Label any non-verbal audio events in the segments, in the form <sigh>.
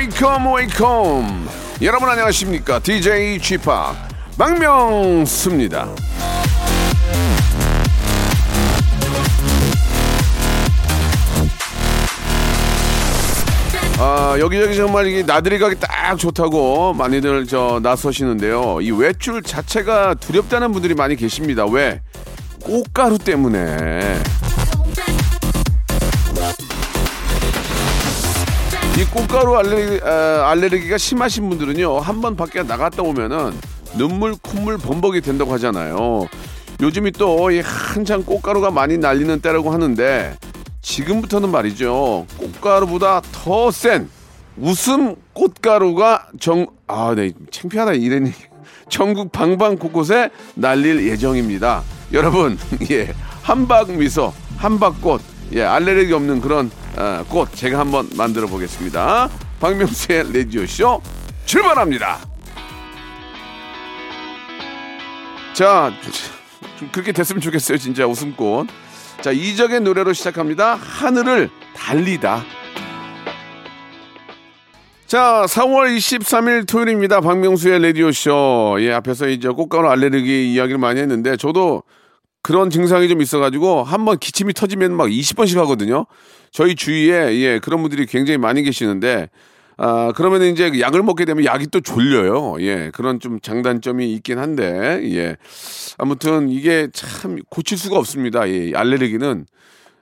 Welcome welcome 여러분 안녕하십니까 DJ Chip 박명수입니다. 아, 여기저기 정말 이게 나들이 가기 딱 좋다고 많이들 저 나서시는데요. 이 외출 자체가 두렵다는 분들이 많이 계십니다. 왜? 꽃가루 때문에. 이 꽃가루 알레르기, 아, 알레르기가 심하신 분들은요, 한 번 밖에 나갔다 오면은 눈물, 콧물, 범벅이 된다고 하잖아요. 요즘이 또이 한창 꽃가루가 많이 날리는 때라고 하는데, 지금부터는 말이죠. 꽃가루보다 더 센 웃음 꽃가루가 정, 아, 네, 창피하다, 이러니. <laughs> 전국 방방 곳곳에 날릴 예정입니다. 여러분, <laughs> 예, 한박 미소, 한박꽃, 예, 알레르기 없는 그런 어, 꽃 제가 한번 만들어 보겠습니다. 박명수의 레디오쇼 출발합니다. 자, 좀 그렇게 됐으면 좋겠어요, 진짜 웃음꽃. 자, 이적의 노래로 시작합니다. 하늘을 달리다. 자, 4월 23일 토요일입니다. 박명수의 라디오쇼. 예, 앞에서 이제 꽃가루 알레르기 이야기를 많이 했는데, 저도 그런 증상이 좀 있어가지고, 한번 기침이 터지면 막 20번씩 하거든요. 저희 주위에, 예, 그런 분들이 굉장히 많이 계시는데, 아, 그러면 이제 약을 먹게 되면 약이 또 졸려요. 예, 그런 좀 장단점이 있긴 한데, 예. 아무튼 이게 참 고칠 수가 없습니다. 예, 알레르기는,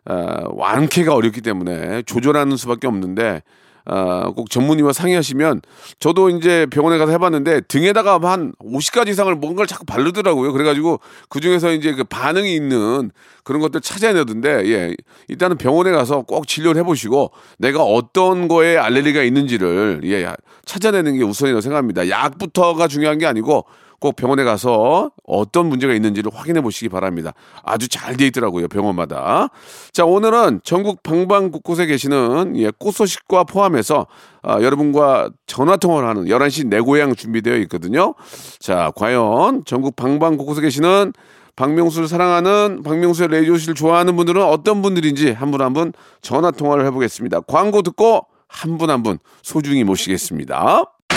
아, 완쾌가 어렵기 때문에 조절하는 수밖에 없는데, 아, 꼭 전문의와 상의하시면 저도 이제 병원에 가서 해봤는데 등에다가 한 50가지 이상을 뭔가를 자꾸 바르더라고요. 그래가지고 그 중에서 이제 그 반응이 있는 그런 것들 찾아내던데 예 일단은 병원에 가서 꼭 진료를 해보시고 내가 어떤 거에 알레르기가 있는지를 예 찾아내는 게 우선이라고 생각합니다. 약부터가 중요한 게 아니고 꼭 병원에 가서 어떤 문제가 있는지를 확인해 보시기 바랍니다. 아주 잘 돼 있더라고요, 병원마다. 자, 오늘은 전국 방방 곳곳에 계시는 예, 꽃 소식과 포함해서 아, 여러분과 전화 통화를 하는 11시 내 고향 준비되어 있거든요. 자, 과연 전국 방방 곳곳에 계시는 박명수를 사랑하는 박명수의 레디오씨를 좋아하는 분들은 어떤 분들인지 한분 한 분 전화 통화를 해보겠습니다. 광고 듣고 한 분 한 분 소중히 모시겠습니다.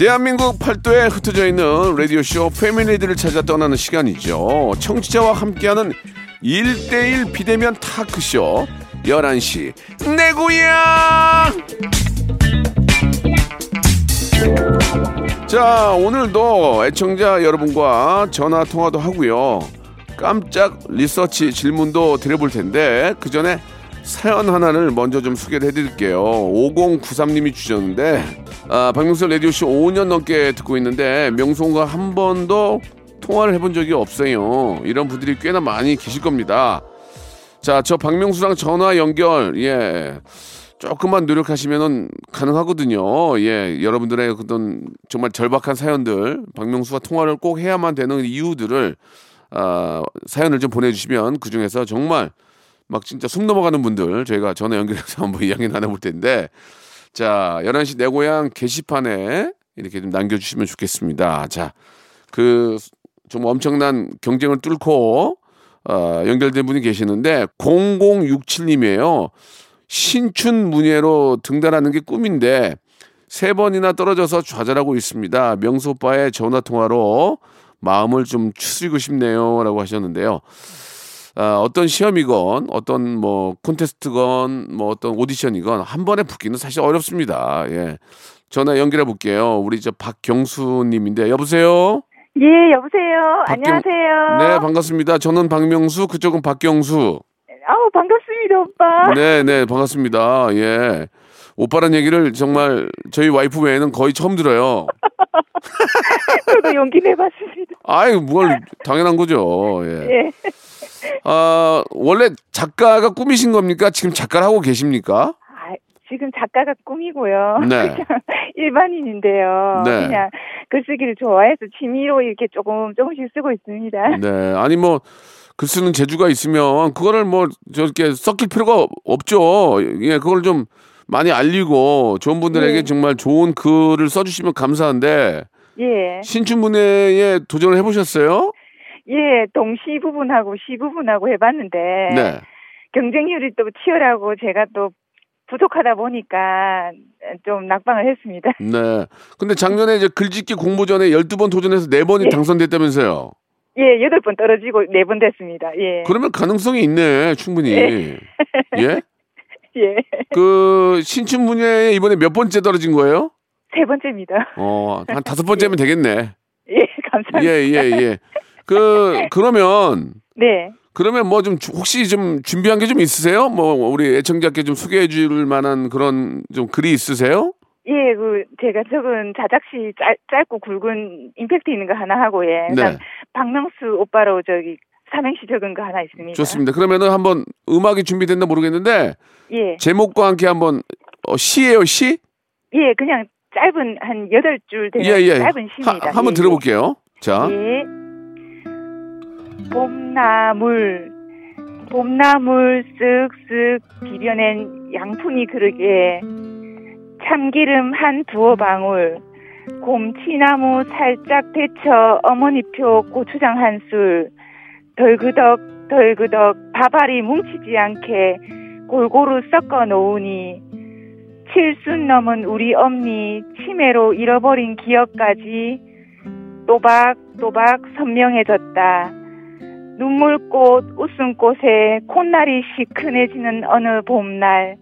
대한민국 팔도에 흩어져 있는 라디오쇼 패밀리들을 찾아 떠나는 시간이죠. 청취자와 함께하는 1대1 비대면 타크쇼 11시 내 고향! 자, 오늘도 애청자 여러분과 전화 통화도 하고요. 깜짝 리서치 질문도 드려볼 텐데 그 전에 사연 하나를 먼저 좀 소개를 해드릴게요. 5093님이 주셨는데 아, 박명수 라디오쇼 5년 넘게 듣고 있는데 명수가 한 번도 통화를 해본 적이 없어요. 이런 분들이 꽤나 많이 계실 겁니다. 자, 저 박명수랑 전화 연결, 예. 조금만 노력하시면은 가능하거든요. 예, 여러분들의 어떤 정말 절박한 사연들, 박명수가 통화를 꼭 해야만 되는 이유들을 아, 사연을 좀 보내주시면 그 중에서 정말 막 진짜 숨 넘어가는 분들 저희가 전화 연결해서 <laughs> 한번 이야기 나눠볼 텐데 자 11시 내 고향 게시판에 이렇게 좀 남겨주시면 좋겠습니다. 자, 그 좀 엄청난 경쟁을 뚫고 어, 연결된 분이 계시는데 0067님이에요. 신춘 문예로 등단하는 게 꿈인데 세 번이나 떨어져서 좌절하고 있습니다. 명수 오빠의 전화 통화로 마음을 좀 추스리고 싶네요라고 하셨는데요. 아, 어떤 시험이건 어떤 뭐 콘테스트건 뭐 어떤 오디션이건 한 번에 붙기는 사실 어렵습니다. 예. 전화 연결해 볼게요. 우리 저 박경수 님인데 여보세요? 예, 여보세요. 박경- 안녕하세요. 네, 반갑습니다. 저는 박명수, 그쪽은 박경수. 아우, 반갑습니다, 오빠. 네, 네, 반갑습니다. 예. 오빠란 얘기를 정말 저희 와이프 외에는 거의 처음 들어요. <laughs> 저도 용기 내봤습니다. 아이, 뭘 당연한 거죠. 예. 예. 아, 원래 작가가 꿈이신 겁니까? 지금 작가를 하고 계십니까? 아, 지금 작가가 꿈이고요. 네. <laughs> 일반인인데요. 네. 그냥 글쓰기를 좋아해서 취미로 이렇게 조금 조금씩 쓰고 있습니다. 네. 아니 뭐 글 쓰는 재주가 있으면 그거를 뭐 저렇게 섞일 필요가 없죠. 예, 그걸 좀 많이 알리고 좋은 분들에게 네. 정말 좋은 글을 써주시면 감사한데 예. 신춘문예에 도전을 해보셨어요? 예, 동시 부분하고 시 부분하고 해봤는데 네. 경쟁률이 또 치열하고 제가 또 부족하다 보니까 좀 낙방을 했습니다. <laughs> 네. 근데 작년에 이제 글짓기 공모전에 12번 도전해서 4번이 예. 당선됐다면서요. 예, 여덟 번 떨어지고 네 번 됐습니다. 예. 그러면 가능성이 있네, 충분히. 예. 예? <laughs> 예. 그 신춘문예에 이번에 몇 번째 떨어진 거예요? 세 번째입니다. 어, 한 다섯 <laughs> 번째면 되겠네. 예, 감사합니다. 예, 예, 예. 그 그러면 <laughs> 네. 그러면 뭐 좀 혹시 좀 준비한 게 좀 있으세요? 뭐 우리 애청자께 좀 소개해 줄 만한 그런 좀 글이 있으세요? 예, 그 제가 적은 자작시 짧, 짧고 굵은 임팩트 있는 거 하나 하고 예. 네. 박명수 오빠로 저기 삼행시 적은 거 하나 있습니다. 좋습니다. 그러면은 한번 음악이 준비됐나 모르겠는데 예. 제목과 함께 한번 어, 시예요, 시? 예, 그냥 짧은 한 여덟 줄 되는 예, 예. 짧은 시입니다. 하- 한번 예, 들어볼게요. 자. 예. 봄나물 봄나물 쓱쓱 비벼낸 양푼이 그릇에 참기름 한 두어 방울 곰치나무 살짝 데쳐 어머니표 고추장 한 술 덜그덕 덜그덕 밥알이 뭉치지 않게 골고루 섞어 놓으니 칠순 넘은 우리 엄니 치매로 잃어버린 기억까지 또박또박 선명해졌다. 눈물꽃 웃음꽃에 콧날이 시큰해지는 어느 봄날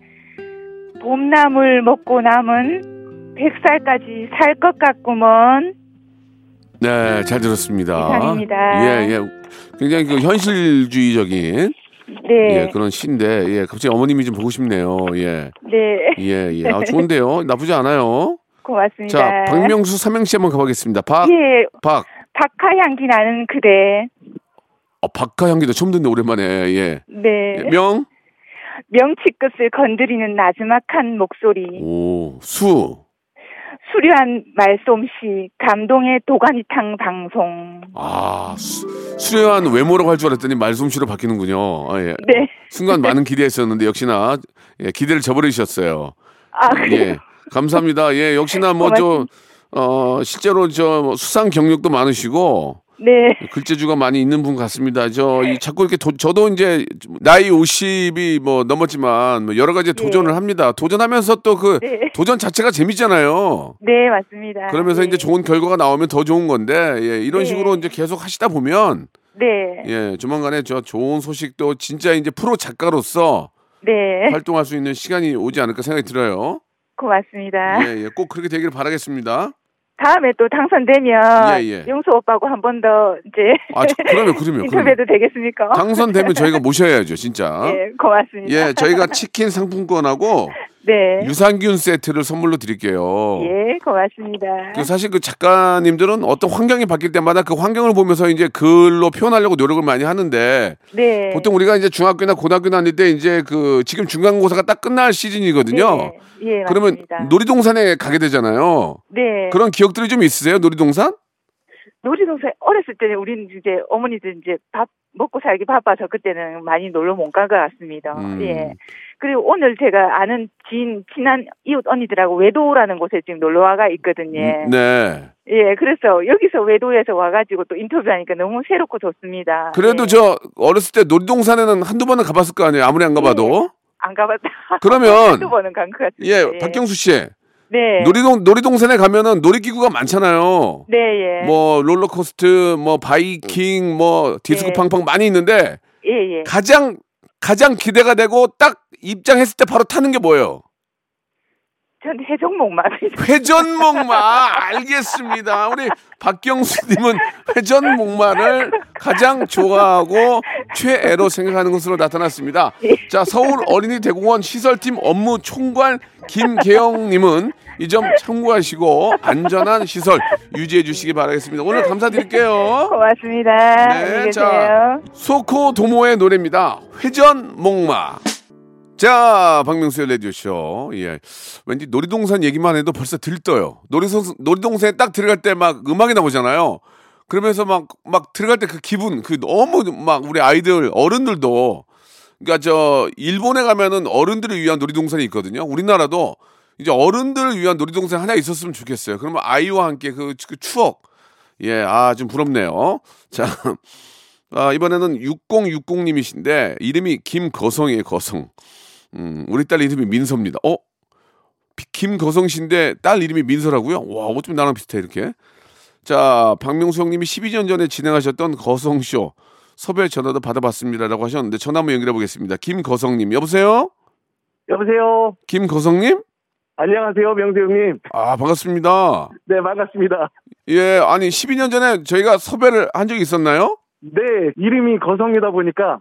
봄나물 먹고 남은 백살까지 살 것 같구먼 네, 잘 들었습니다. 이상입니다. 예, 예. 굉장히 그 현실주의적인 네, 예, 그런 시인데 예, 갑자기 어머님이 좀 보고 싶네요. 예. 네 예, 예. 아, 좋은데요. <laughs> 나쁘지 않아요. 고맙습니다. 자, 박명수 삼행시 한번 가보겠습니다. 박, 예, 박. 박하 향기 나는 그대 어, 박하 향기도 처음 듣네, 오랜만에. 예. 네 예, 명, 명치 끝을 건드리는 나지막한 목소리 오, 수. 수려한 말솜씨 감동의 도가니탕 방송 아, 수, 수려한 외모라고 할 줄 알았더니 말솜씨로 바뀌는군요. 아, 예. 네. 순간 많은 <laughs> 기대했었는데 역시나 예, 기대를 저버리셨어요. 아, 그래요? 예. 감사합니다. 예, 역시나 뭐 저 어, 실제로 저 수상 경력도 많으시고 네. 글재주가 많이 있는 분 같습니다. 저 이 자꾸 이렇게 도, 저도 이제 나이 50이 뭐 넘었지만 뭐 여러 가지 도전을 합니다. 도전하면서 또그 네. 도전 자체가 재밌잖아요. 네, 맞습니다. 그러면서 네. 이제 좋은 결과가 나오면 더 좋은 건데 예, 이런 네. 식으로 이제 계속 하시다 보면 네. 예, 조만간에 저 좋은 소식도 진짜 이제 프로 작가로서 네. 활동할 수 있는 시간이 오지 않을까 생각이 들어요. 고맙습니다. 예, 예, 꼭 그렇게 되기를 바라겠습니다. 다음에 또 당선되면 예, 예. 용수 오빠하고 한 번 더 이제 아, 그러면 <laughs> 그러면 인터뷰도 되겠습니까? 당선되면 저희가 모셔야죠, 진짜. <laughs> 예, 고맙습니다. 예, 저희가 치킨 상품권하고 <laughs> 네. 유산균 세트를 선물로 드릴게요. 예, 고맙습니다. 그 사실 그 작가님들은 어떤 환경이 바뀔 때마다 그 환경을 보면서 이제 글로 표현하려고 노력을 많이 하는데 네. 보통 우리가 이제 중학교나 고등학교 다닐 때 이제 그 지금 중간고사가 딱 끝날 시즌이거든요. 네. 예, 그러면 맞습니다. 놀이동산에 가게 되잖아요. 네. 그런 기억들이 좀 있으세요? 놀이동산? 놀이동산 어렸을 때는 우리는 이제 어머니들 이제 밥 먹고 살기 바빠서 그때는 많이 놀러 못 간 것 같습니다. 음. 예. 그리고 오늘 제가 아는 진 친한 이웃 언니들하고 외도라는 곳에 지금 놀러 와가 있거든요. 네. 예, 그래서 여기서 외도에서 와가지고 또 인터뷰하니까 너무 새롭고 좋습니다. 그래도 예. 저 어렸을 때 놀이동산에는 한두 번은 가봤을 거 아니에요. 아무리 안 가봐도. 안 가봤다. 그러면 <laughs> 한두 번은 간 것 같습니다. 예, 박경수 씨. 네. 놀이동 놀이동산에 가면은 놀이기구가 많잖아요. 네, 예. 뭐 롤러코스터, 뭐 바이킹, 뭐 디스코 예. 팡팡 많이 있는데 예, 예. 가장 가장 기대가 되고 딱 입장했을 때 바로 타는 게 뭐예요? 전 해적목마입니다. 회전목마 알겠습니다. 우리 박경수님은 회전목마를 가장 좋아하고 최애로 생각하는 것으로 나타났습니다. 자 서울 어린이 대공원 시설팀 업무 총괄 김계영님은 이 점 참고하시고 안전한 시설 유지해 주시기 바라겠습니다. 오늘 감사드릴게요. 고맙습니다. 네. 자 소코 도모의 노래입니다. 회전 목마. 자, 박명수의 라디오쇼. 예. 왠지 놀이동산 얘기만 해도 벌써 들떠요. 놀이동, 놀이동산에 딱 들어갈 때 막 음악이 나오잖아요. 그러면서 막, 막 들어갈 때 그 기분, 그 너무 막 우리 아이들, 어른들도, 그러니까 저, 일본에 가면은 어른들을 위한 놀이동산이 있거든요. 우리나라도 이제 어른들을 위한 놀이동산 하나 있었으면 좋겠어요. 그러면 아이와 함께 그, 그 추억. 예, 아, 좀 부럽네요. 자, 아, 이번에는 6060님이신데, 이름이 김거성이에요, 거성. 음, 우리 딸 이름이 민서입니다. 어? 비- 김거성 씨인데 딸 이름이 민서라고요? 와, 어쩜 나랑 비슷해, 이렇게. 자, 박명수 형님이 12년 전에 진행하셨던 거성쇼. 섭외 전화도 받아봤습니다라고 하셨는데, 전화 한번 연결해 보겠습니다. 김거성님, 여보세요? 여보세요. 김거성님? 안녕하세요, 명수 형님. 아, 반갑습니다. 네, 반갑습니다. 예, 아니, 12년 전에 저희가 섭외를 한 적이 있었나요? 네, 이름이 거성이다 보니까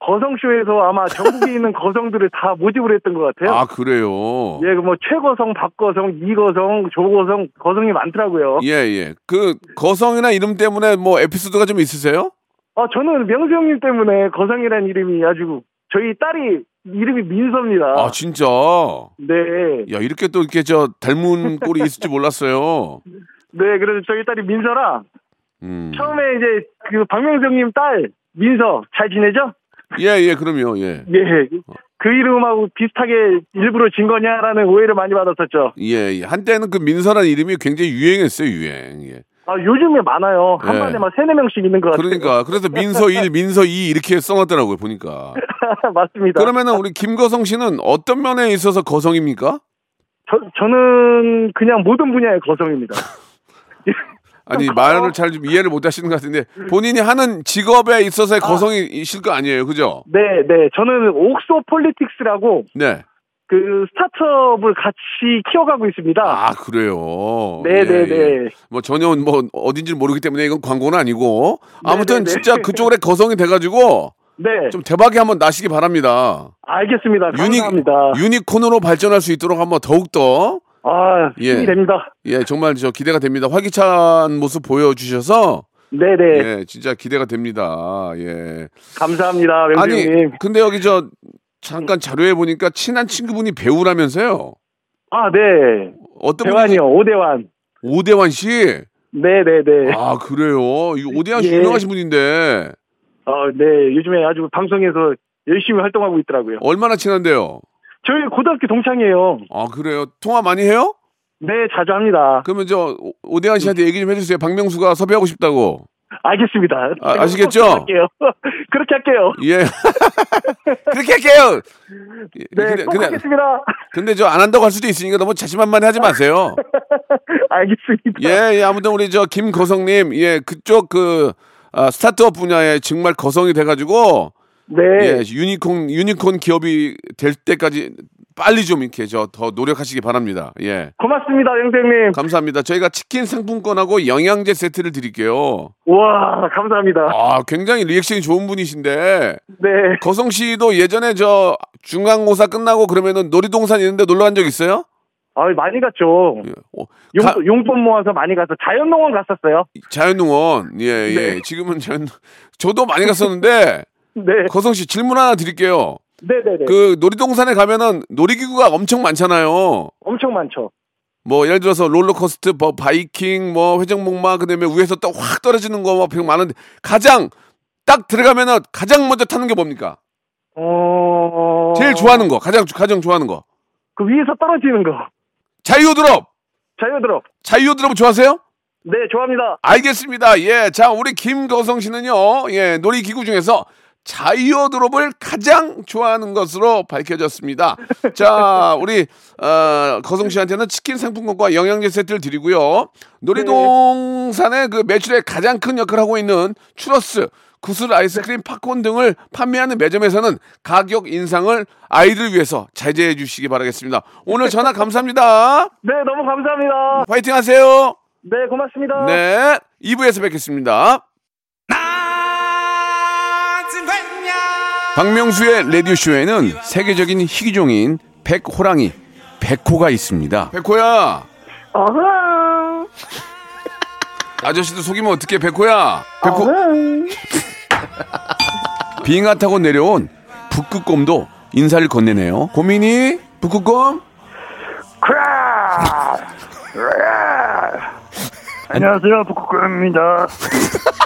거성쇼에서 아마 전국에 있는 <laughs> 거성들을 다 모집을 했던 것 같아요. 아, 그래요? 예, 뭐 최거성, 박거성, 이거성, 조거성, 거성이 많더라고요. 예, 예. 그 거성이나 이름 때문에 뭐 에피소드가 좀 있으세요? 아, 저는 명수 형님 때문에 거성이라는 이름이 아주 저희 딸이 이름이 민서입니다. 아, 진짜. 네, 야, 이렇게 또 이렇게 저 닮은 꼴이 있을 줄 몰랐어요. <laughs> 네, 그래서 저희 딸이 민서라. 음. 처음에 이제 그 박명수 형님 딸 민서 잘 지내죠? 예, 예, 그럼요. 예. 예. 그 이름하고 비슷하게 일부러 진 거냐라는 오해를 많이 받았었죠. 예, 예. 한때는 그 민서라는 이름이 굉장히 유행했어요, 유행. 예. 아, 요즘에 많아요. 한 예. 번에 막 세네 명씩 있는 것 같아요. 그러니까 그래서 민서 1, <laughs> 민서 2 이렇게 써놨더라고요, 보니까. <laughs> 맞습니다. 그러면은 우리 김거성 씨는 어떤 면에 있어서 거성입니까? 저, 저는 그냥 모든 분야의 거성입니다. <laughs> 아니 말을 잘 좀 이해를 못 하시는 것 같은데 본인이 하는 직업에 있어서의 거성이실 거 아니에요, 그죠? 네, 네. 저는 옥소 폴리틱스라고 네. 그 스타트업을 같이 키워가고 있습니다. 아 그래요. 네, 예, 네, 예. 네. 뭐 전혀 뭐 어딘지 모르기 때문에 이건 광고는 아니고 아무튼 네, 네. 진짜 그쪽에 거성이 돼가지고 네. 좀 대박이 한번 나시기 바랍니다. 알겠습니다. 유니, 감사합니다. 유니콘으로 발전할 수 있도록 한번 더욱 더 아, 예. 힘이 됩니다. 예, 정말 저 기대가 됩니다. 활기찬 모습 보여주셔서 네, 네. 예, 진짜 기대가 됩니다. 예. 감사합니다. 명수 아니. 근데 여기 저 잠깐 자료에 보니까 친한 친구분이 배우라면서요. 아, 네. 어떤 대환이요. 오대환. 분이 오대환 씨. 네, 네, 네. 아 그래요. 이 오대환 씨 예. 유명하신 분인데 어, 네. 요즘에 아주 방송에서 열심히 활동하고 있더라고요. 얼마나 친한데요? 저희 고등학교 동창이에요. 아 그래요. 통화 많이 해요? 네, 자주 합니다. 그러면 저 오- 오대환 씨한테 얘기 좀 해주세요. 박명수가 섭외하고 싶다고. 알겠습니다. 아, 제가 아시겠죠? 그렇게 할게요. <laughs> 그렇게 할게요. 예. <laughs> 그렇게 할게요. 네, 근데, 꼭 근데, 하겠습니다. 근데 저 안 한다고 할 수도 있으니까 너무 자신만만해 하지 마세요. <laughs> 알겠습니다. 예, 예, 아무튼 우리 저 김거성님, 예, 그쪽 그 아, 스타트업 분야에 정말 거성이 돼가지고 네. 예, 유니콘 유니콘 기업이 될 때까지 빨리 좀 이렇게 저 더 노력하시기 바랍니다. 예, 고맙습니다, 영생님. 감사합니다. 저희가 치킨 상품권하고 영양제 세트를 드릴게요. 와, 감사합니다. 아, 굉장히 리액션이 좋은 분이신데 네. 거성 씨도 예전에 저 중간고사 끝나고 그러면은 놀이동산 있는데 놀러 간 적 있어요? 아, 많이 갔죠. 예, 어, 용, 가- 용 돈 모아서 많이 가서 자연농원 갔었어요. 자연농원, 예, 예. 네. 지금은 자연, 저도 많이 갔었는데 <laughs> 네. 거성 씨 질문 하나 드릴게요. 네네네. 그 놀이동산에 가면은 놀이기구가 엄청 많잖아요. 엄청 많죠. 뭐 예를 들어서 롤러코스터, 뭐 바이킹, 뭐 회전목마 그다음에 위에서 또확 떨어지는 거뭐 되게 많은데 가장 딱 들어가면은 가장 먼저 타는 게 뭡니까? 어. 제일 좋아하는 거, 가장 가장 좋아하는 거. 그 위에서 떨어지는 거. 자이오드롭. 자유드롭. 자이오드롭 좋아하세요? 네, 좋아합니다. 알겠습니다. 예. 자, 우리 김거성 씨는요. 예, 놀이기구 중에서 자이오드롭을 가장 좋아하는 것으로 밝혀졌습니다. 자, <laughs> 우리 어, 거성 씨한테는 치킨 상품권과 영양제 세트를 드리고요. 놀이동산의 그 매출에 가장 큰 역할을 하고 있는 추러스 구슬 아이스크림 팝콘 등을 판매하는 매점에서는 가격 인상을 아이들 위해서 자제해 주시기 바라겠습니다. 오늘 전화 감사합니다. 네, 너무 감사합니다. 파이팅 하세요. 네, 고맙습니다. 네. 2부에서 뵙겠습니다. 박명수의 라디오쇼에는 세계적인 희귀종인 백호랑이, 백호가 있습니다. 백호야! 어흥. 아저씨도 속이면 어떡해, 백호야! 백호, <laughs> 빙하 타고 내려온 북극곰도 인사를 건네네요. 고민이? 북극곰? 안녕하세요, 북극곰입니다. <laughs>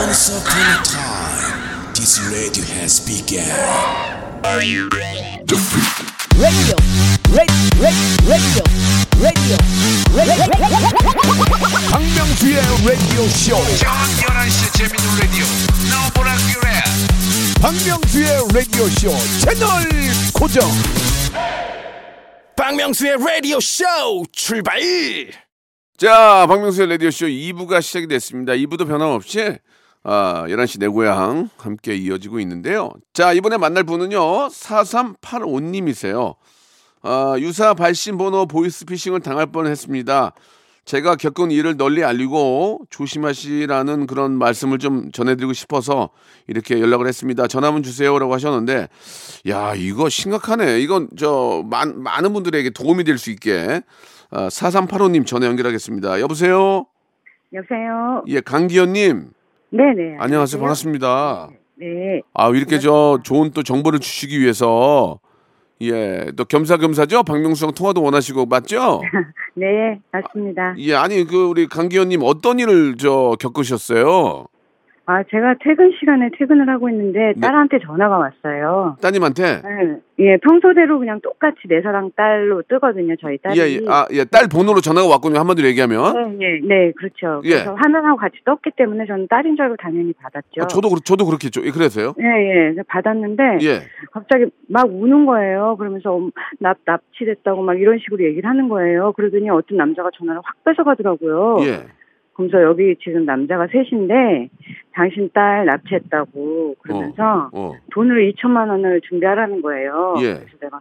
Once upon a time, this radio has begun. radio, radio, radio, radio, 박명수의 라디오 쇼. 저녁 11시 재밌는 라디오 너보라 그래 박명수의 라디오 쇼 채널 고정. 박명수의 라디오 쇼 출발! 자, 박명수의 라디오쇼 2부가 시작이 됐습니다. 2부도 변함없이 아, 11시 내 고향 함께 이어지고 있는데요. 자, 이번에 만날 분은요. 4385님이세요. 아, 유사 발신 번호 보이스피싱을 당할 뻔했습니다. 제가 겪은 일을 널리 알리고 조심하시라는 그런 말씀을 좀 전해드리고 싶어서 이렇게 연락을 했습니다. 전화문 주세요라고 하셨는데, 야 이거 심각하네. 이건 저 많, 많은 분들에게 도움이 될 수 있게 아, 4385님 전화 연결하겠습니다. 여보세요. 여보세요. 예, 강기현님 네네. 안녕하세요. 반갑습니다. 네. 아 이렇게 저 좋은 또 정보를 주시기 위해서 예, 또 겸사겸사죠. 박명수랑 통화도 원하시고 맞죠? <laughs> 네, 맞습니다. 예, 아니 그 우리 강기현님 어떤 일을 저 겪으셨어요? 아, 제가 퇴근 시간에 퇴근을 하고 있는데 네. 딸한테 전화가 왔어요. 따님한테 네. 예, 평소대로 그냥 똑같이 내 사랑 딸로 뜨거든요, 저희 딸이. 예, 예, 아, 예, 딸 번호로 전화가 왔군요. 한마디로 얘기하면. 네, 예, 네, 그렇죠. 예. 그래서 화면하고 같이 떴기 때문에 저는 딸인 줄 알고 당연히 받았죠. 아, 저도 그렇- 저도 그렇겠죠. 예, 그래서요. 예, 예, 그래서 받았는데 예. 갑자기 막 우는 거예요. 그러면서 음, 납 납치됐다고 막 이런 식으로 얘기를 하는 거예요. 그러더니 어떤 남자가 전화를 확 뺏어가더라고요. 예. 그러면서 여기 지금 남자가 셋인데 당신 딸 납치했다고 그러면서 어. 돈을 2천만 원을 준비하라는 거예요. 예. 그래서 내가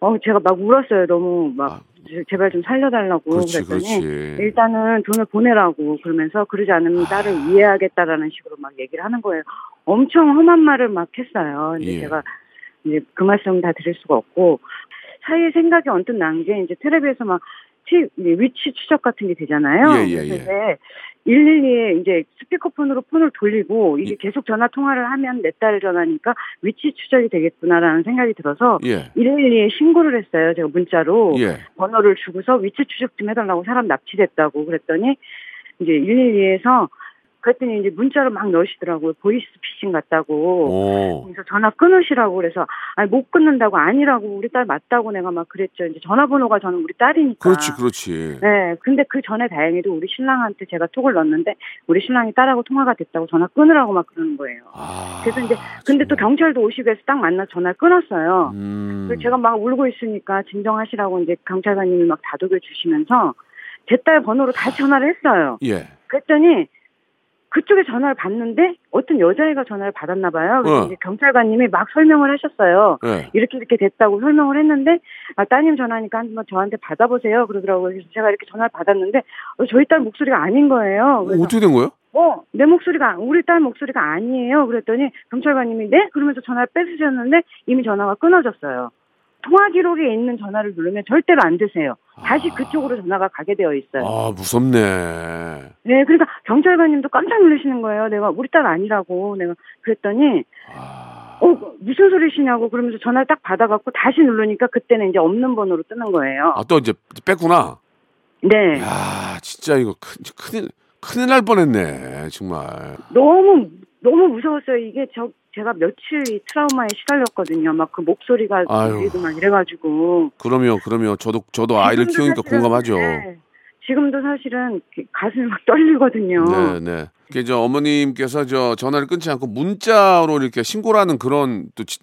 어 제가 막 울었어요. 너무 막 아. 제- 제발 좀 살려달라고 그렇지, 그랬더니 그렇지. 일단은 돈을 보내라고 그러면서 그러지 않으면 딸을 이해하겠다라는 식으로 막 얘기를 하는 거예요. 엄청 험한 말을 막 했어요. 근데 예. 제가 이제 그 말씀 다 드릴 수가 없고 사이에 생각이 언뜻 난 게 이제 텔레비에서 막 치- 위치 추적 같은 게 되잖아요. 예, 예, 예. 그래서 112에 이제 스피커폰으로 폰을 돌리고 이게 계속 전화 통화를 하면 내 딸 전화니까 위치 추적이 되겠구나라는 생각이 들어서 예. 112에 신고를 했어요. 제가 문자로 예. 번호를 주고서 위치 추적 좀 해달라고 사람 납치됐다고 그랬더니 이제 112에서 그랬더니 이제 문자로 막 넣으시더라고요. 보이스 피싱 같다고. 오. 그래서 전화 끊으시라고 그래서 아니 못 끊는다고 아니라고 우리 딸 맞다고 내가 막 그랬죠. 이제 전화번호가 저는 우리 딸이니까. 그렇지, 그렇지. 네, 근데 그 전에 다행히도 우리 신랑한테 제가 톡을 넣었는데 우리 신랑이 딸하고 통화가 됐다고 전화 끊으라고 막 그러는 거예요. 아. 그래서 이제 근데 또 경찰도 오시고 해서 딱 만나 전화 끊었어요. 음. 그래서 제가 막 울고 있으니까 진정하시라고 이제 경찰관님이 막 다독여 주시면서 제 딸 번호로 다시 전화를 했어요. 예. 그랬더니 그쪽에 전화를 받는데 어떤 여자애가 전화를 받았나 봐요. 그래서 어. 이제 경찰관님이 막 설명을 하셨어요. 예. 이렇게 이렇게 됐다고 설명을 했는데 아 따님 전화니까 한번 저한테 받아보세요 그러더라고요. 그래서 제가 이렇게 전화를 받았는데 어, 저희 딸 목소리가 아닌 거예요. 어, 그래서 어떻게 된 거예요? 어, 내 목소리가, 우리 딸 목소리가 아니에요. 그랬더니 경찰관님이 네? 그러면서 전화를 뺏으셨는데 이미 전화가 끊어졌어요. 통화 기록에 있는 전화를 누르면 절대로 안 되세요. 다시 그쪽으로 전화가 가게 되어 있어요. 아, 무섭네. 네, 그러니까 경찰관님도 깜짝 놀라시는 거예요. 내가 우리 딸 아니라고. 내가 그랬더니 아. 어, 무슨 소리시냐고 그러면서 전화를 딱 받아갖고 다시 누르니까 그때는 이제 없는 번호로 뜨는 거예요. 아, 또 이제 뺐구나. 네. 야, 진짜 이거 큰, 큰일, 큰일 날 뻔했네, 정말. 너무 너무 무서웠어요. 이게 저 제가 며칠 이 트라우마에 시달렸거든요. 막 그 목소리가. 들리고 막 이래가지고. 그럼요, 그럼요. 저도 저도 아이를 키우니까 사실은, 공감하죠. 네. 지금도 사실은 가슴이 막 떨리거든요. 네, 네. 이게 저 어머님께서 저 전화를 끊지 않고 문자로 이렇게 신고를 하는 그런 또 지-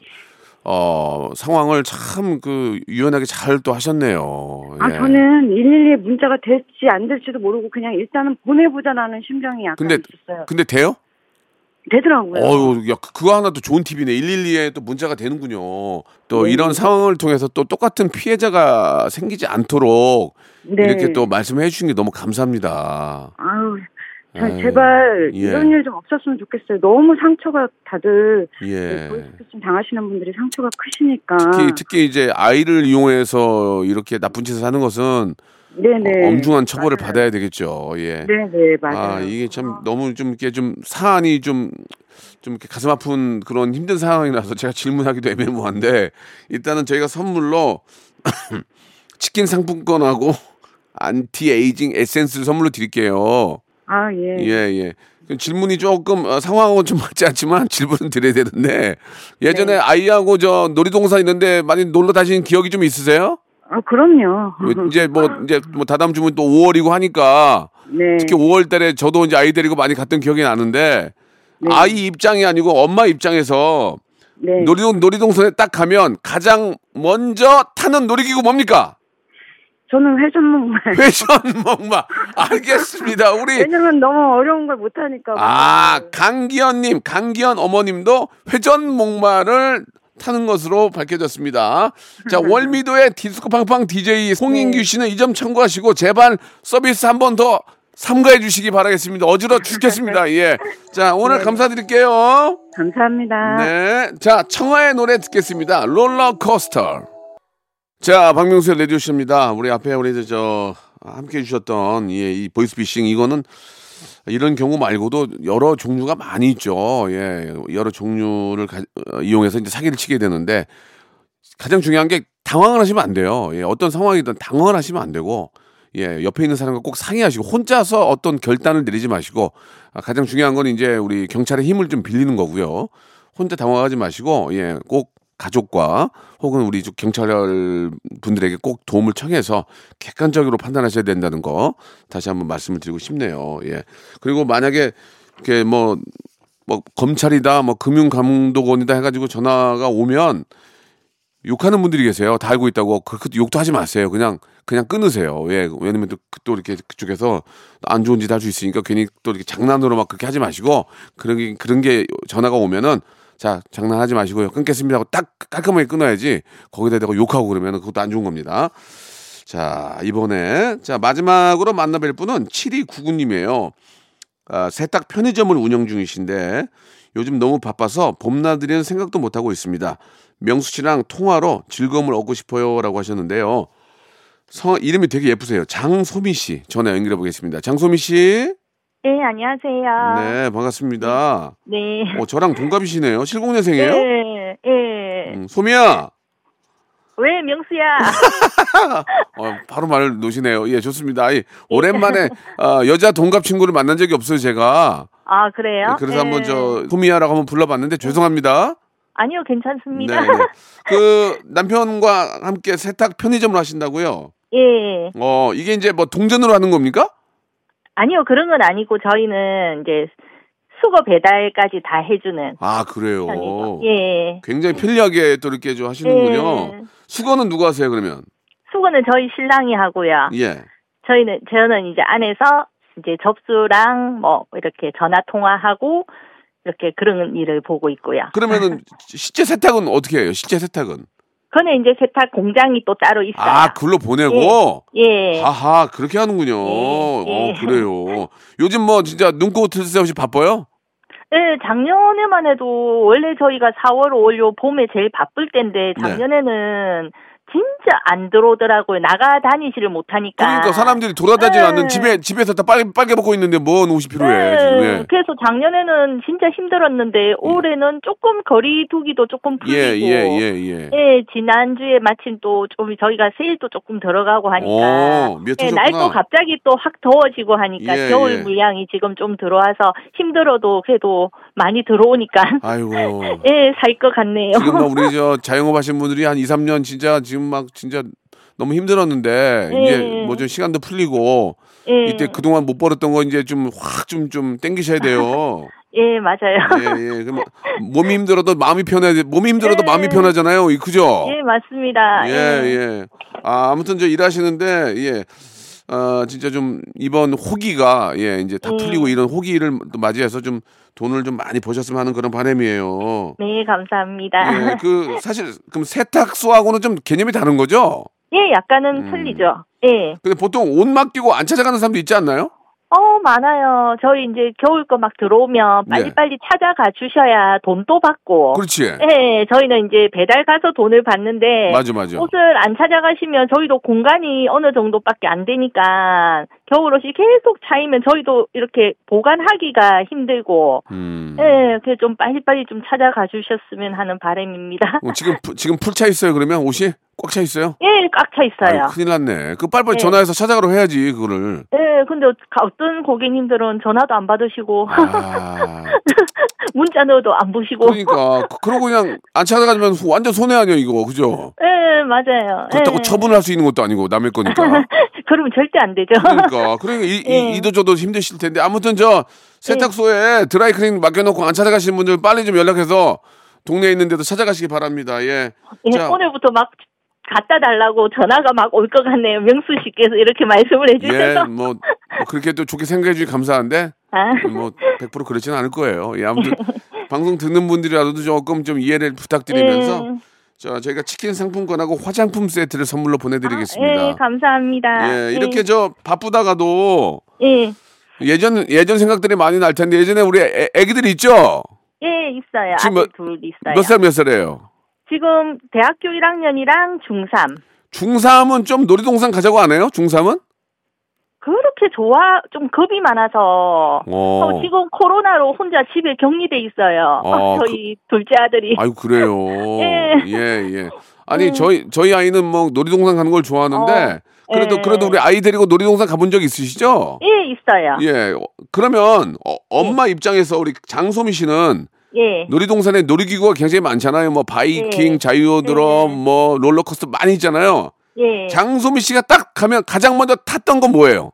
어, 상황을 참 그 유연하게 잘 또 하셨네요. 아 예. 저는 112에 문자가 될지 안 될지도 모르고 그냥 일단은 보내보자라는 심정이 약간 근데 있었어요. 근데 돼요? 되더라고요. 어유, 야 그- 그거 하나 또 좋은 팁이네. 112에 또 문자가 되는군요. 또 네. 이런 상황을 통해서 또 똑같은 피해자가 생기지 않도록 네. 이렇게 또 말씀해 주신 게 너무 감사합니다. 아유, 제발 예. 이런 일좀 없었으면 좋겠어요. 너무 상처가 다들 예. 보이스피싱 당하시는 분들이 상처가 크시니까. 특히 특히 이제 아이를 이용해서 이렇게 나쁜 짓을 하는 것은 네네. 엄중한 처벌을 맞아요. 받아야 되겠죠. 예. 네네 맞아요. 아 이게 참 너무 좀 이렇게 좀 사안이 좀좀 이렇게 가슴 아픈 그런 힘든 상황이라서 제가 질문하기도 애매모호한데 일단은 저희가 선물로 <coughs> 치킨 상품권하고 안티 에이징 에센스를 선물로 드릴게요. 아 예. 예 예. 그 질문이 조금 어, 상황은 좀 맞지 않지만 <laughs> 질문은 드려야 되는데 예전에 네. 아이하고 저 놀이동산 있는데 많이 놀러 다니신 기억이 좀 있으세요? 아 그럼요. 이제 뭐 이제 뭐 다다음 주면 또 5월이고 하니까 네. 특히 5월 달에 저도 이제 아이 데리고 많이 갔던 기억이 나는데 네. 아이 입장이 아니고 엄마 입장에서 네. 놀이동 놀이동산에 딱 가면 가장 먼저 타는 놀이기구 뭡니까? 저는 회전목마. <laughs> 회전목마. 알겠습니다. 우리 왜냐면 너무 어려운 걸 못 하니까. 아 강기현님, 강기현 어머님도 회전목마를 타는 것으로 밝혀졌습니다. 자 월미도의 디스코 팡팡 DJ 홍인규 씨는 이 점 참고하시고 제발 서비스 한 번 더 삼가해 주시기 바라겠습니다. 어지러 죽겠습니다. 예. 자 오늘 감사드릴게요. 감사합니다. 네. 자, 청하의 노래 듣겠습니다. 롤러코스터. 자, 박명수의 레디오쇼입니다. 우리 앞에 우리 저, 저 함께 해주셨던 예, 이 보이스피싱 이거는 이런 경우 말고도 여러 종류가 많이 있죠. 예, 여러 종류를 가- 어, 이용해서 이제 사기를 치게 되는데 가장 중요한 게 당황을 하시면 안 돼요. 예, 어떤 상황이든 당황을 하시면 안 되고 예, 옆에 있는 사람과 꼭 상의하시고 혼자서 어떤 결단을 내리지 마시고 아, 가장 중요한 건 이제 우리 경찰의 힘을 좀 빌리는 거고요. 혼자 당황하지 마시고 예, 꼭 가족과 혹은 우리 쪽 경찰 분들에게 꼭 도움을 청해서 객관적으로 판단하셔야 된다는 거 다시 한번 말씀을 드리고 싶네요. 예. 그리고 만약에 이렇게 뭐, 뭐 검찰이다, 뭐 금융감독원이다 해가지고 전화가 오면 욕하는 분들이 계세요. 다 알고 있다고 그, 그 욕도 하지 마세요. 그냥 그냥 끊으세요. 예, 왜냐면 또, 또 이렇게 그쪽에서 안 좋은 짓 할 수 있으니까 괜히 또 이렇게 장난으로 막 그렇게 하지 마시고 그런 게 그런 게 전화가 오면은 자 장난하지 마시고요. 끊겠습니다 하고 딱 깔끔하게 끊어야지 거기다 대고 욕하고 그러면 그것도 안 좋은 겁니다. 자 이번에 자 마지막으로 만나뵐 분은 7299님이에요. 아, 세탁 편의점을 운영 중이신데 요즘 너무 바빠서 봄나들이는 생각도 못 하고 있습니다. 명수 씨랑 통화로 즐거움을 얻고 싶어요 라고 하셨는데요. 성 이름이 되게 예쁘세요. 장소미 씨 전화 연결해 보겠습니다. 장소미 씨, 네, 안녕하세요. 네 반갑습니다. 네. 어, 저랑 동갑이시네요. 70년생이에요? 네, 네. 음, 소미야, 왜 명수야? <laughs> 어, 바로 말을 놓으시네요. 예, 좋습니다. 아이, 오랜만에 아, 여자 동갑 친구를 만난 적이 없어요, 제가. 아, 그래요? 그래서 네. 한번 저 소미야라고 한번 불러봤는데 죄송합니다. 아니요, 괜찮습니다. 네, 네. 그 남편과 함께 세탁 편의점을 하신다고요? 예. 어, 이게 이제 뭐 동전으로 하는 겁니까? 아니요, 그런 건 아니고 저희는 이제 수거 배달까지 다 해주는 아, 그래요. 편이죠. 예. 굉장히 편리하게 또 이렇게 좀 하시는군요. 예. 수거는 누가 하세요, 그러면? 수거는 저희 신랑이 하고요. 예. 저희는 저는 이제 안에서 이제 접수랑 뭐 이렇게 전화 통화하고 이렇게 그런 일을 보고 있고요. 그러면은 <laughs> 실제 세탁은 어떻게 해요? 실제 세탁은? 그거는 이제 세탁 공장이 또 따로 있어요. 아, 글로 보내고? 예. 아하, 그렇게 하는군요. 예, 예. 어, 그래요. 요즘 뭐 진짜 눈코 틀새 없이 바빠요? 네, 작년에만 해도 원래 저희가 4월, 5월 요 봄에 제일 바쁠 때인데 네. 작년에는 진짜 안 들어오더라고요. 나가 다니지를 못하니까. 그러니까 사람들이 돌아다니지 네. 않는 집에 집에서 다 빨개 빨개 먹고 있는데 뭔 옷이 필요해 네, 지금. 예. 그래서 작년에는 진짜 힘들었는데 올해는 조금 거리 두기도 조금 풀리고 예, 예, 예, 예. 예, 지난주에 마침 또 좀 저희가 세일도 조금 들어가고 하니까 오, 몇 예. 날도 갑자기 또 확 더워지고 하니까 예, 겨울 예. 물량이 지금 좀 들어와서 힘들어도 그래도 많이 들어오니까 아이고. <laughs> 예, 살 것 같네요. 지금 막 우리 <laughs> 저 자영업 하신 분들이 한 2, 3년 진짜 지금 막 진짜 너무 힘들었는데 예. 이제 뭐 좀 시간도 풀리고 예. 이때 그동안 못 벌었던 거 이제 좀확좀좀 땡기셔야 돼요. <laughs> 예, 맞아요. 예, 예. 그럼 몸이 힘들어도 마음이 편해. 몸이 힘들어도 예. 마음이 편하잖아요. 이- 그죠? 예, 맞습니다. 예, 예. 아, 아무튼 저 일하시는데 예. 아, 진짜 좀 이번 호기가 예, 이제 다 예. 풀리고 이런 호기를 또 맞이해서 좀 돈을 좀 많이 버셨으면 하는 그런 바람이에요. 네, 감사합니다. 예, 그 사실 그럼 세탁소하고는 좀 개념이 다른 거죠? 예, 약간은 음. 틀리죠. 예. 근데 보통 옷 맡기고 안 찾아가는 사람도 있지 않나요? 어, 많아요. 저희 이제 겨울 거 막 들어오면 빨리빨리 찾아가 주셔야 돈도 받고. 예. 그렇지. 예, 저희는 이제 배달 가서 돈을 받는데. 맞아, 맞아. 옷을 안 찾아가시면 저희도 공간이 어느 정도밖에 안 되니까 겨울 옷이 계속 차이면 저희도 이렇게 보관하기가 힘들고. 음. 예, 그래서 좀 빨리빨리 좀 찾아가 주셨으면 하는 바람입니다. 어, 지금 푸- 지금 풀 차 있어요. 그러면 옷이 꽉 차 있어요? 예, 꽉 차 있어요. 아유, 큰일 났네. 그 빨리빨리 네. 전화해서 찾아가러 해야지 그거를. 예, 근데 어떤 고객님들은 전화도 안 받으시고 아, <laughs> 문자 넣어도 안 보시고. 그러니까 그- 그러고 그냥 안 찾아가면 완전 손해 아니야 이거 그죠? 예, 맞아요. 그렇다고 예. 처분할 수 있는 것도 아니고 남의 거니까. <laughs> 그러면 절대 안 되죠. 그러니까 그러니까 이, 예. 이, 이도 저도 힘드실 텐데 아무튼 저 세탁소에 드라이클린 맡겨놓고 안 찾아가시는 분들 빨리 좀 연락해서 동네에 있는데도 찾아가시기 바랍니다. 예. 예, 자, 오늘부터 막 갖다 달라고 전화가 막 올 것 같네요. 명수 씨께서 이렇게 말씀을 예, 해주셔서. 뭐, 뭐 그렇게 또 좋게 생각해 주시 감사한데 아, 뭐100% 그렇지는 않을 거예요. 예, 아무튼 방송 듣는 분들이라도 조금 좀 이해를 부탁드리면서 예. 자 저희가 치킨 상품권하고 화장품 세트를 선물로 보내드리겠습니다. 예, 감사합니다. 예, 이렇게 저 바쁘다가도 예, 예전 예전 생각들이 많이 날 텐데 예전에 우리 애, 애기들 있죠? 예, 있어요. 지금 아들 몇- 둘 있어요. 몇 살 몇 살이에요? 지금 대학교 1학년이랑 중3. 중3은 좀 놀이동산 가자고 안 해요? 중3은? 그렇게 좋아, 좀 겁이 많아서. 어. 어, 지금 코로나로 혼자 집에 격리돼 있어요. 어, <laughs> 저희 둘째 아들이. 아유 그래요. <laughs> 예. 예, 예. 아니 저희 저희 아이는 뭐 놀이동산 가는 걸 좋아하는데 어, 그래도 예. 그래도 우리 아이 데리고 놀이동산 가본 적 있으시죠? 예, 있어요. 예. 어, 그러면 어, 엄마 입장에서 우리 장소미 씨는 예. 놀이동산에 놀이기구가 굉장히 많잖아요. 뭐 바이킹, 네. 자유드럼, 네. 뭐 롤러코스터 많이 있잖아요. 예. 장소미 씨가 딱 가면 가장 먼저 탔던 건 뭐예요?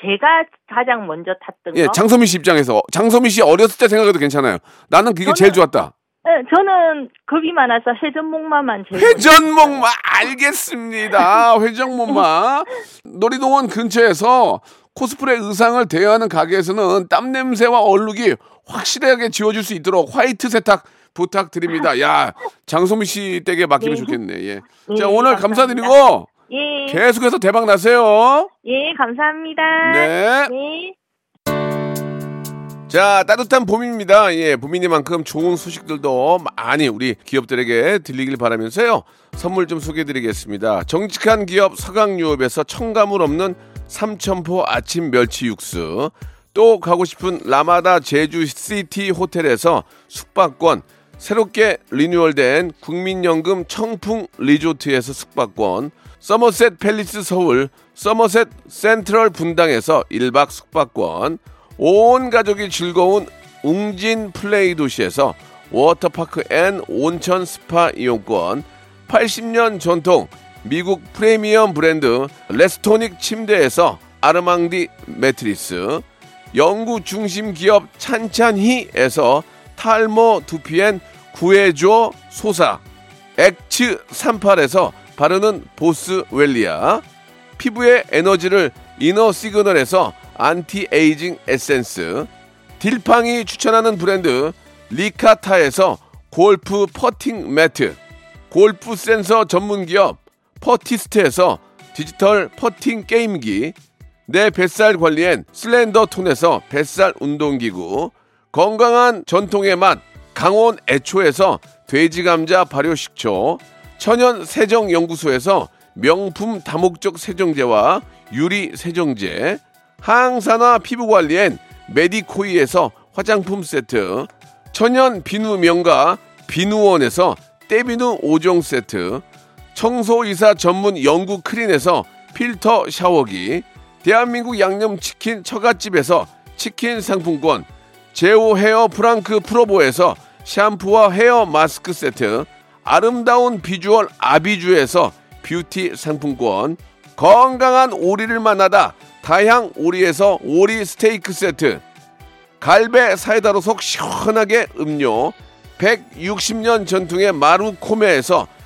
제가 가장 먼저 탔던 예, 거. 장소미 씨 입장에서 장소미 씨 어렸을 때 생각해도 괜찮아요. 나는 그게 제일 저는- 좋았다. 예, 저는 겁이 많아서 회전목마만 제일 회전목마 알겠습니다. 회전목마 <laughs> 놀이동원 근처에서 코스프레 의상을 대여하는 가게에서는 땀 냄새와 얼룩이 확실하게 지워질 수 있도록 화이트 세탁 부탁드립니다. 야 장소미 씨 댁에 맡기면 네. 좋겠네. 예. 네, 자 오늘 감사합니다. 감사드리고 예. 계속해서 대박 나세요. 예, 감사합니다. 네. 네. 자, 따뜻한 봄입니다. 예, 봄이니만큼 좋은 소식들도 많이 우리 기업들에게 들리길 바라면서요. 선물 좀 소개해 드리겠습니다. 정직한 기업 서강유업에서 첨가물 없는 삼천포 아침 멸치 육수. 또 가고 싶은 라마다 제주 시티 호텔에서 숙박권. 새롭게 리뉴얼된 국민연금 청풍 리조트에서 숙박권. 서머셋 팰리스 서울, 서머셋 센트럴 분당에서 1박 숙박권. 온 가족이 즐거운 웅진 플레이 도시에서 워터파크 and 온천 스파 이용권 80년 전통 미국 프리미엄 브랜드 레스토닉 침대에서 아르망디 매트리스 연구 중심 기업 찬찬히에서 탈모 두피엔 구해줘 소사 엑츠 38에서 바르는 보스 웰리아 피부의 에너지를 이너 시그널에서 안티에이징 에센스 딜팡이 추천하는 브랜드 리카타에서 골프 퍼팅 매트 골프 센서 전문 기업 퍼티스트에서 디지털 퍼팅 게임기 내 뱃살 관리엔 슬렌더 톤에서 뱃살 운동기구 건강한 전통의 맛 강원 애초에서 돼지 감자 발효 식초 천연 세정 연구소에서 명품 다목적 세정제와 유리 세정제, 항산화 피부 관리엔 메디코이에서 화장품 세트, 천연 비누 명가 비누원에서 때비누 5종 세트, 청소이사 전문 영구 크린에서 필터 샤워기, 대한민국 양념치킨 처갓집에서 치킨 상품권, 제오 헤어 프랑크 프로보에서 샴푸와 헤어 마스크 세트, 아름다운 비주얼 아비주에서 뷰티 상품권, 건강한 오리를 만나다 다향 오리에서 오리 스테이크 세트, 갈배 사이다로 속 시원하게 음료, 160년 전통의 마루코메에서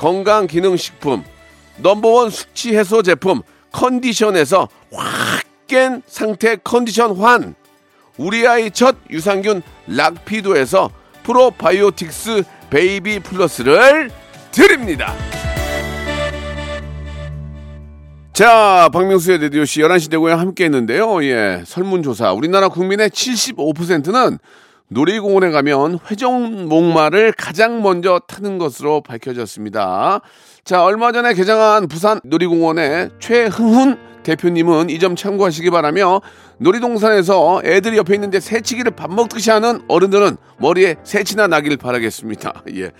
건강 기능 식품, 넘버원 숙취 해소 제품 컨디션에서 확 깬 상태 컨디션 환, 우리 아이 첫 유산균 락피도에서 프로바이오틱스 베이비 플러스를 드립니다. 자, 박명수의 라디오쇼 11시 내고향 함께 했는데요. 예, 설문조사. 우리나라 국민의 75%는 놀이공원에 가면 회전목마를 가장 먼저 타는 것으로 밝혀졌습니다. 자, 얼마 전에 개장한 부산 놀이공원의 최흥훈 대표님은 이 점 참고하시기 바라며 놀이동산에서 애들이 옆에 있는데 새치기를 밥 먹듯이 하는 어른들은 머리에 새치나 나길 바라겠습니다. <laughs> 예.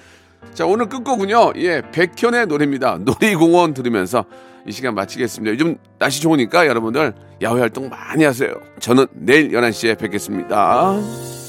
자, 오늘 끝곡은요. 예, 백현의 노래입니다. 놀이공원 들으면서 이 시간 마치겠습니다. 요즘 날씨 좋으니까 여러분들 야외 활동 많이 하세요. 저는 내일 11시에 뵙겠습니다.